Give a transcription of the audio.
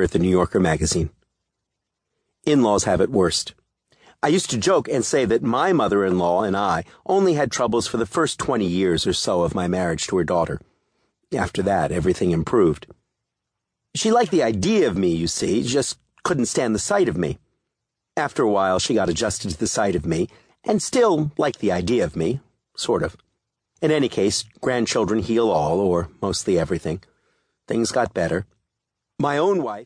at the New Yorker magazine. In-laws have it worst. I used to joke and say that my mother-in-law and I only had troubles for the first 20 years or so of my marriage to her daughter. After that, everything improved. She liked the idea of me, you see, just couldn't stand the sight of me. After a while, she got adjusted to the sight of me, and still liked the idea of me, sort of. In any case, grandchildren heal all, or mostly everything. Things got better. My own wife